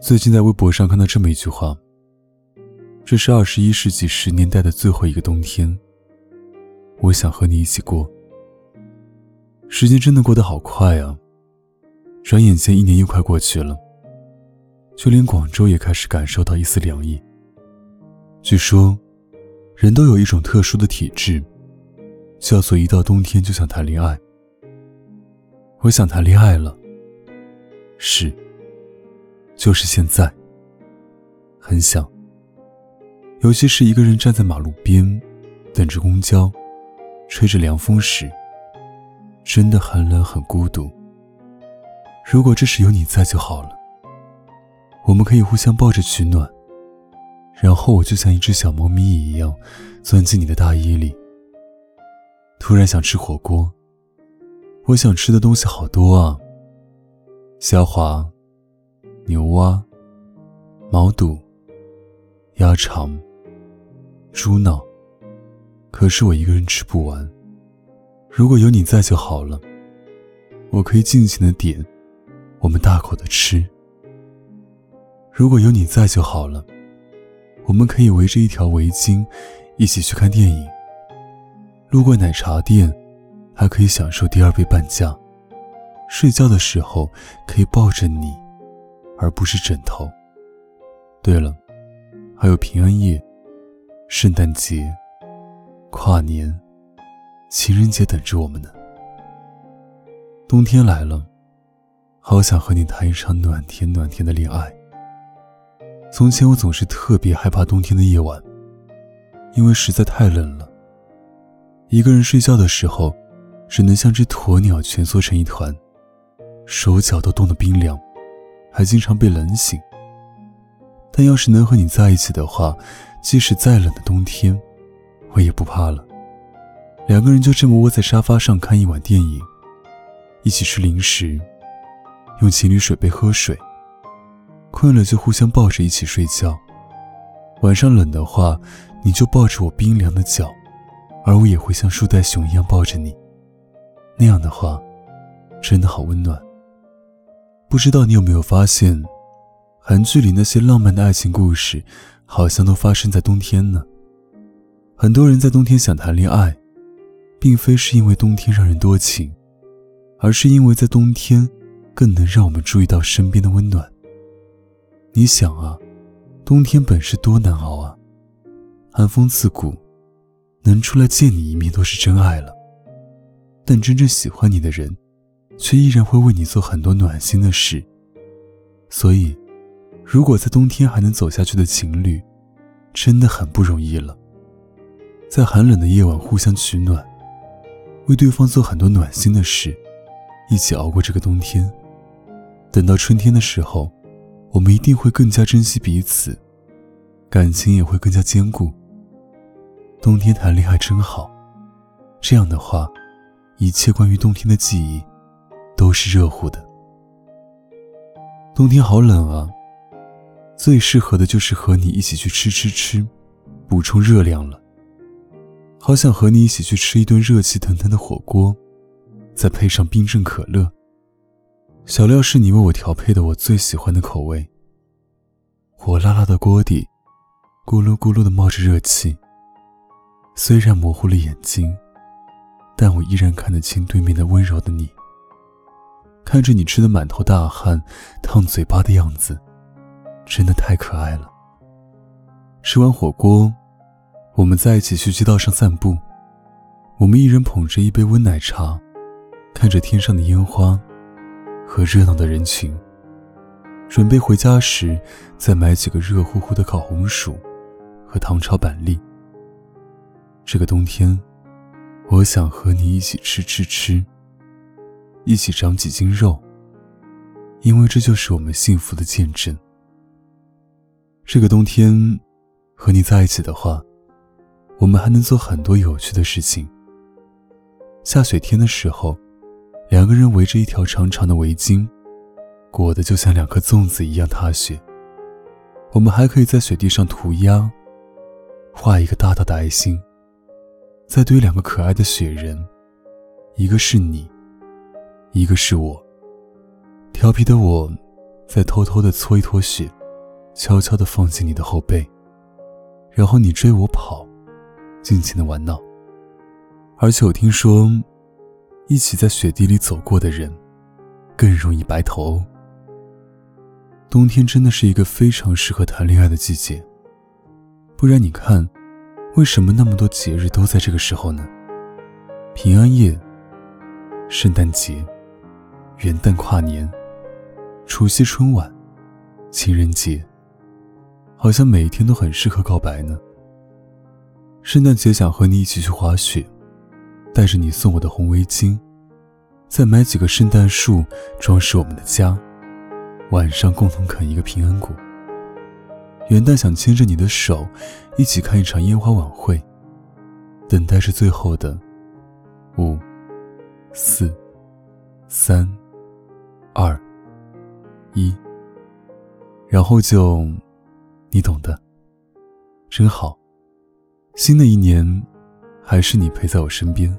最近在微博上看到这么一句话：“这是二十一世纪十年代的最后一个冬天，我想和你一起过。”时间真的过得好快啊！转眼间一年又快过去了，就连广州也开始感受到一丝凉意。据说，人都有一种特殊的体质，叫做一到冬天就想谈恋爱。我想谈恋爱了，是，就是现在。很想，尤其是一个人站在马路边，等着公交，吹着凉风时，真的很冷很孤独。如果这时有你在就好了，我们可以互相抱着取暖。然后我就像一只小猫咪一样，钻进你的大衣里。突然想吃火锅，我想吃的东西好多啊。虾滑、牛蛙、毛肚、鸭肠、猪脑，可是我一个人吃不完。如果有你在就好了，我可以尽情的点，我们大口的吃。如果有你在就好了。我们可以围着一条围巾，一起去看电影。路过奶茶店，还可以享受第二杯半价。睡觉的时候可以抱着你，而不是枕头。对了，还有平安夜、圣诞节、跨年、情人节等着我们呢。冬天来了，好想和你谈一场暖甜暖甜的恋爱。从前我总是特别害怕冬天的夜晚，因为实在太冷了。一个人睡觉的时候，只能像只鸵鸟蜷缩成一团，手脚都冻得冰凉，还经常被冷醒。但要是能和你在一起的话，即使再冷的冬天，我也不怕了。两个人就这么窝在沙发上看一晚电影，一起吃零食，用情侣水杯喝水。困了就互相抱着一起睡觉。晚上冷的话，你就抱着我冰凉的脚，而我也会像树袋熊一样抱着你。那样的话，真的好温暖。不知道你有没有发现，韩剧里那些浪漫的爱情故事，好像都发生在冬天呢？很多人在冬天想谈恋爱，并非是因为冬天让人多情，而是因为在冬天，更能让我们注意到身边的温暖。你想啊，冬天本是多难熬啊，寒风刺骨，能出来见你一面都是真爱了。但真正喜欢你的人，却依然会为你做很多暖心的事。所以，如果在冬天还能走下去的情侣，真的很不容易了。在寒冷的夜晚互相取暖，为对方做很多暖心的事，一起熬过这个冬天。等到春天的时候。我们一定会更加珍惜彼此，感情也会更加坚固。冬天谈恋爱真好，这样的话，一切关于冬天的记忆都是热乎的。冬天好冷啊，最适合的就是和你一起去吃吃吃，补充热量了。好想和你一起去吃一顿热气腾腾的火锅，再配上冰镇可乐。小料是你为我调配的，我最喜欢的口味。火辣辣的锅底，咕噜咕噜的冒着热气。虽然模糊了眼睛，但我依然看得清对面的温柔的你。看着你吃的满头大汗、烫嘴巴的样子，真的太可爱了。吃完火锅，我们在一起去街道上散步。我们一人捧着一杯温奶茶，看着天上的烟花。和热闹的人群，准备回家时再买几个热乎乎的烤红薯和糖炒板栗。这个冬天，我想和你一起吃吃吃，一起长几斤肉，因为这就是我们幸福的见证。这个冬天，和你在一起的话，我们还能做很多有趣的事情。下雪天的时候，两个人围着一条长长的围巾，裹得就像两颗粽子一样踏雪。我们还可以在雪地上涂鸦，画一个大大的爱心，再堆两个可爱的雪人，一个是你，一个是我。调皮的我，在偷偷的搓一坨雪，悄悄的放进你的后背，然后你追我跑，尽情的玩闹。而且我听说，一起在雪地里走过的人，更容易白头。冬天真的是一个非常适合谈恋爱的季节。不然你看，为什么那么多节日都在这个时候呢？平安夜、圣诞节、元旦、跨年、除夕、春晚、情人节，好像每一天都很适合告白呢。圣诞节想和你一起去滑雪。带着你送我的红围巾，再买几个圣诞树装饰我们的家，晚上共同啃一个平安果。元旦想牵着你的手，一起看一场烟花晚会，等待着最后的五、四、三、二、一，然后就你懂的，真好。新的一年。还是你陪在我身边。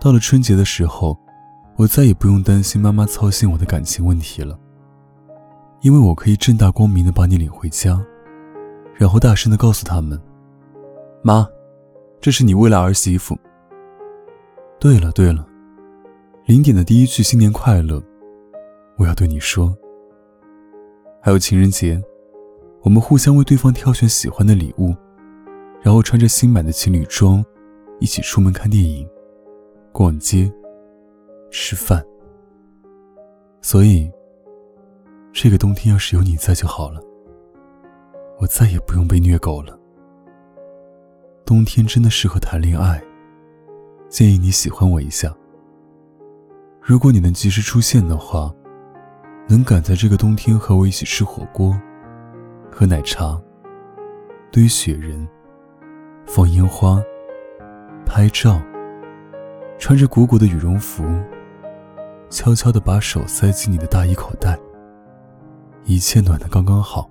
到了春节的时候，我再也不用担心妈妈操心我的感情问题了，因为我可以正大光明的把你领回家，然后大声的告诉他们：“妈，这是你未来儿媳妇。”对了对了，零点的第一句“新年快乐”，我要对你说。还有情人节，我们互相为对方挑选喜欢的礼物。然后穿着新买的情侣装，一起出门看电影、逛街、吃饭。所以，这个冬天要是有你在就好了，我再也不用被虐狗了。冬天真的适合谈恋爱，建议你喜欢我一下。如果你能及时出现的话，能赶在这个冬天和我一起吃火锅、喝奶茶、堆雪人。放烟花，拍照，穿着鼓鼓的羽绒服，悄悄地把手塞进你的大衣口袋。一切暖得刚刚好。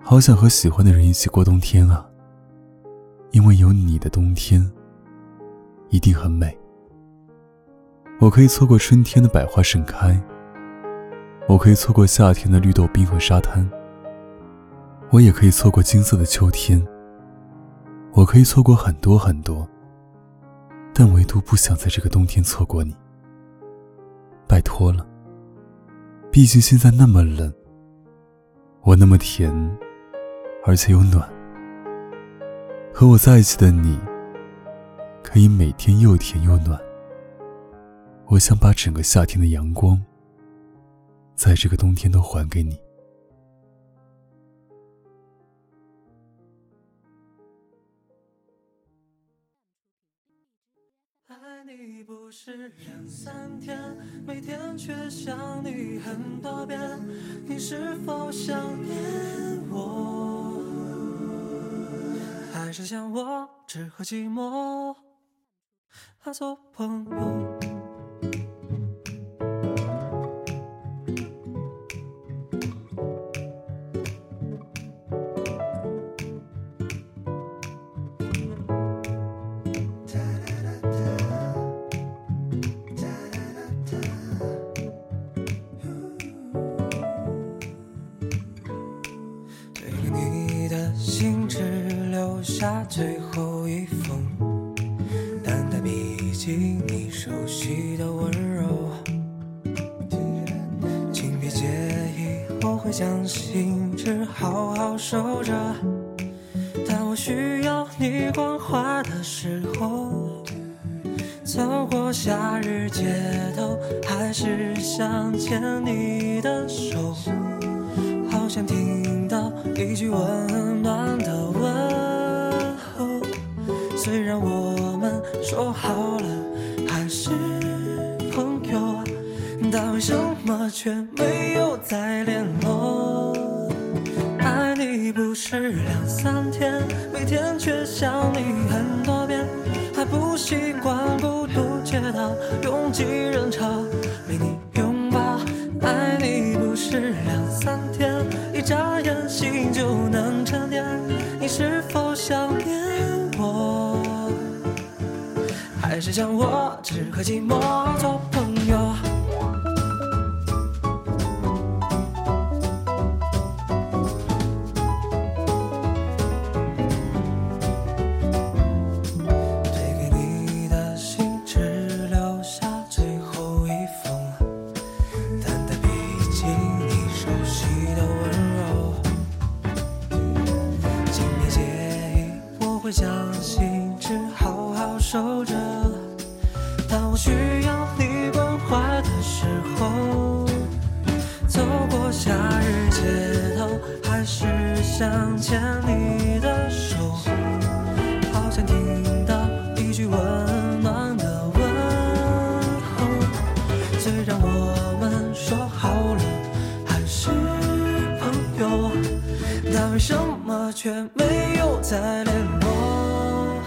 好想和喜欢的人一起过冬天啊！因为有你的冬天，一定很美。我可以错过春天的百花盛开，我可以错过夏天的绿豆冰和沙滩，我也可以错过金色的秋天。我可以错过很多很多，但唯独不想在这个冬天错过你。拜托了，毕竟现在那么冷，我那么甜，而且又暖。和我在一起的你，可以每天又甜又暖。我想把整个夏天的阳光，在这个冬天都还给你。你不是两三天，每天却想你很多遍，你是否想念我？还是像我只和寂寞做朋友？最后一封，淡淡笔记，你熟悉的温柔。请别介意，我会将心事好好收着。当我需要你关怀的时候，走过夏日街头，还是想牵你的手，好想听到一句温暖的。虽然我们说好了还是朋友，但为什么却没有再联络？爱你不是两三天，每天却想你很多遍，还不习惯孤独街道拥挤人潮没你拥抱。爱你不是两三天，一眨眼心就能沉淀，你是否想念？还是像我只和寂寞做朋友？推给你的信只留下最后一封，淡淡笔记你熟悉的温柔。请别介意，我会将信纸好好收着。牵你的手。好想听到一句温暖的问候。虽然我们说好了还是朋友，但为什么却没有再联络？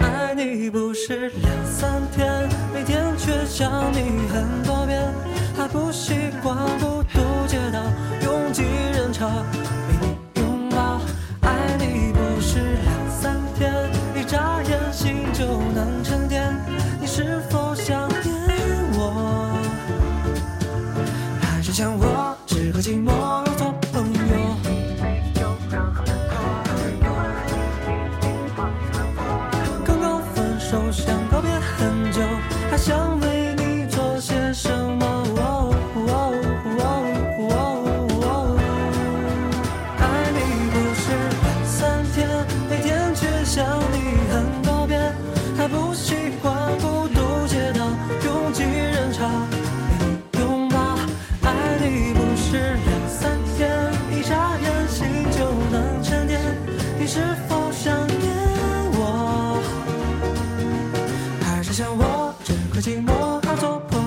爱你不是两三天，每天却想你很多遍，还不习惯孤独街道拥挤人潮就能寂寞好做朋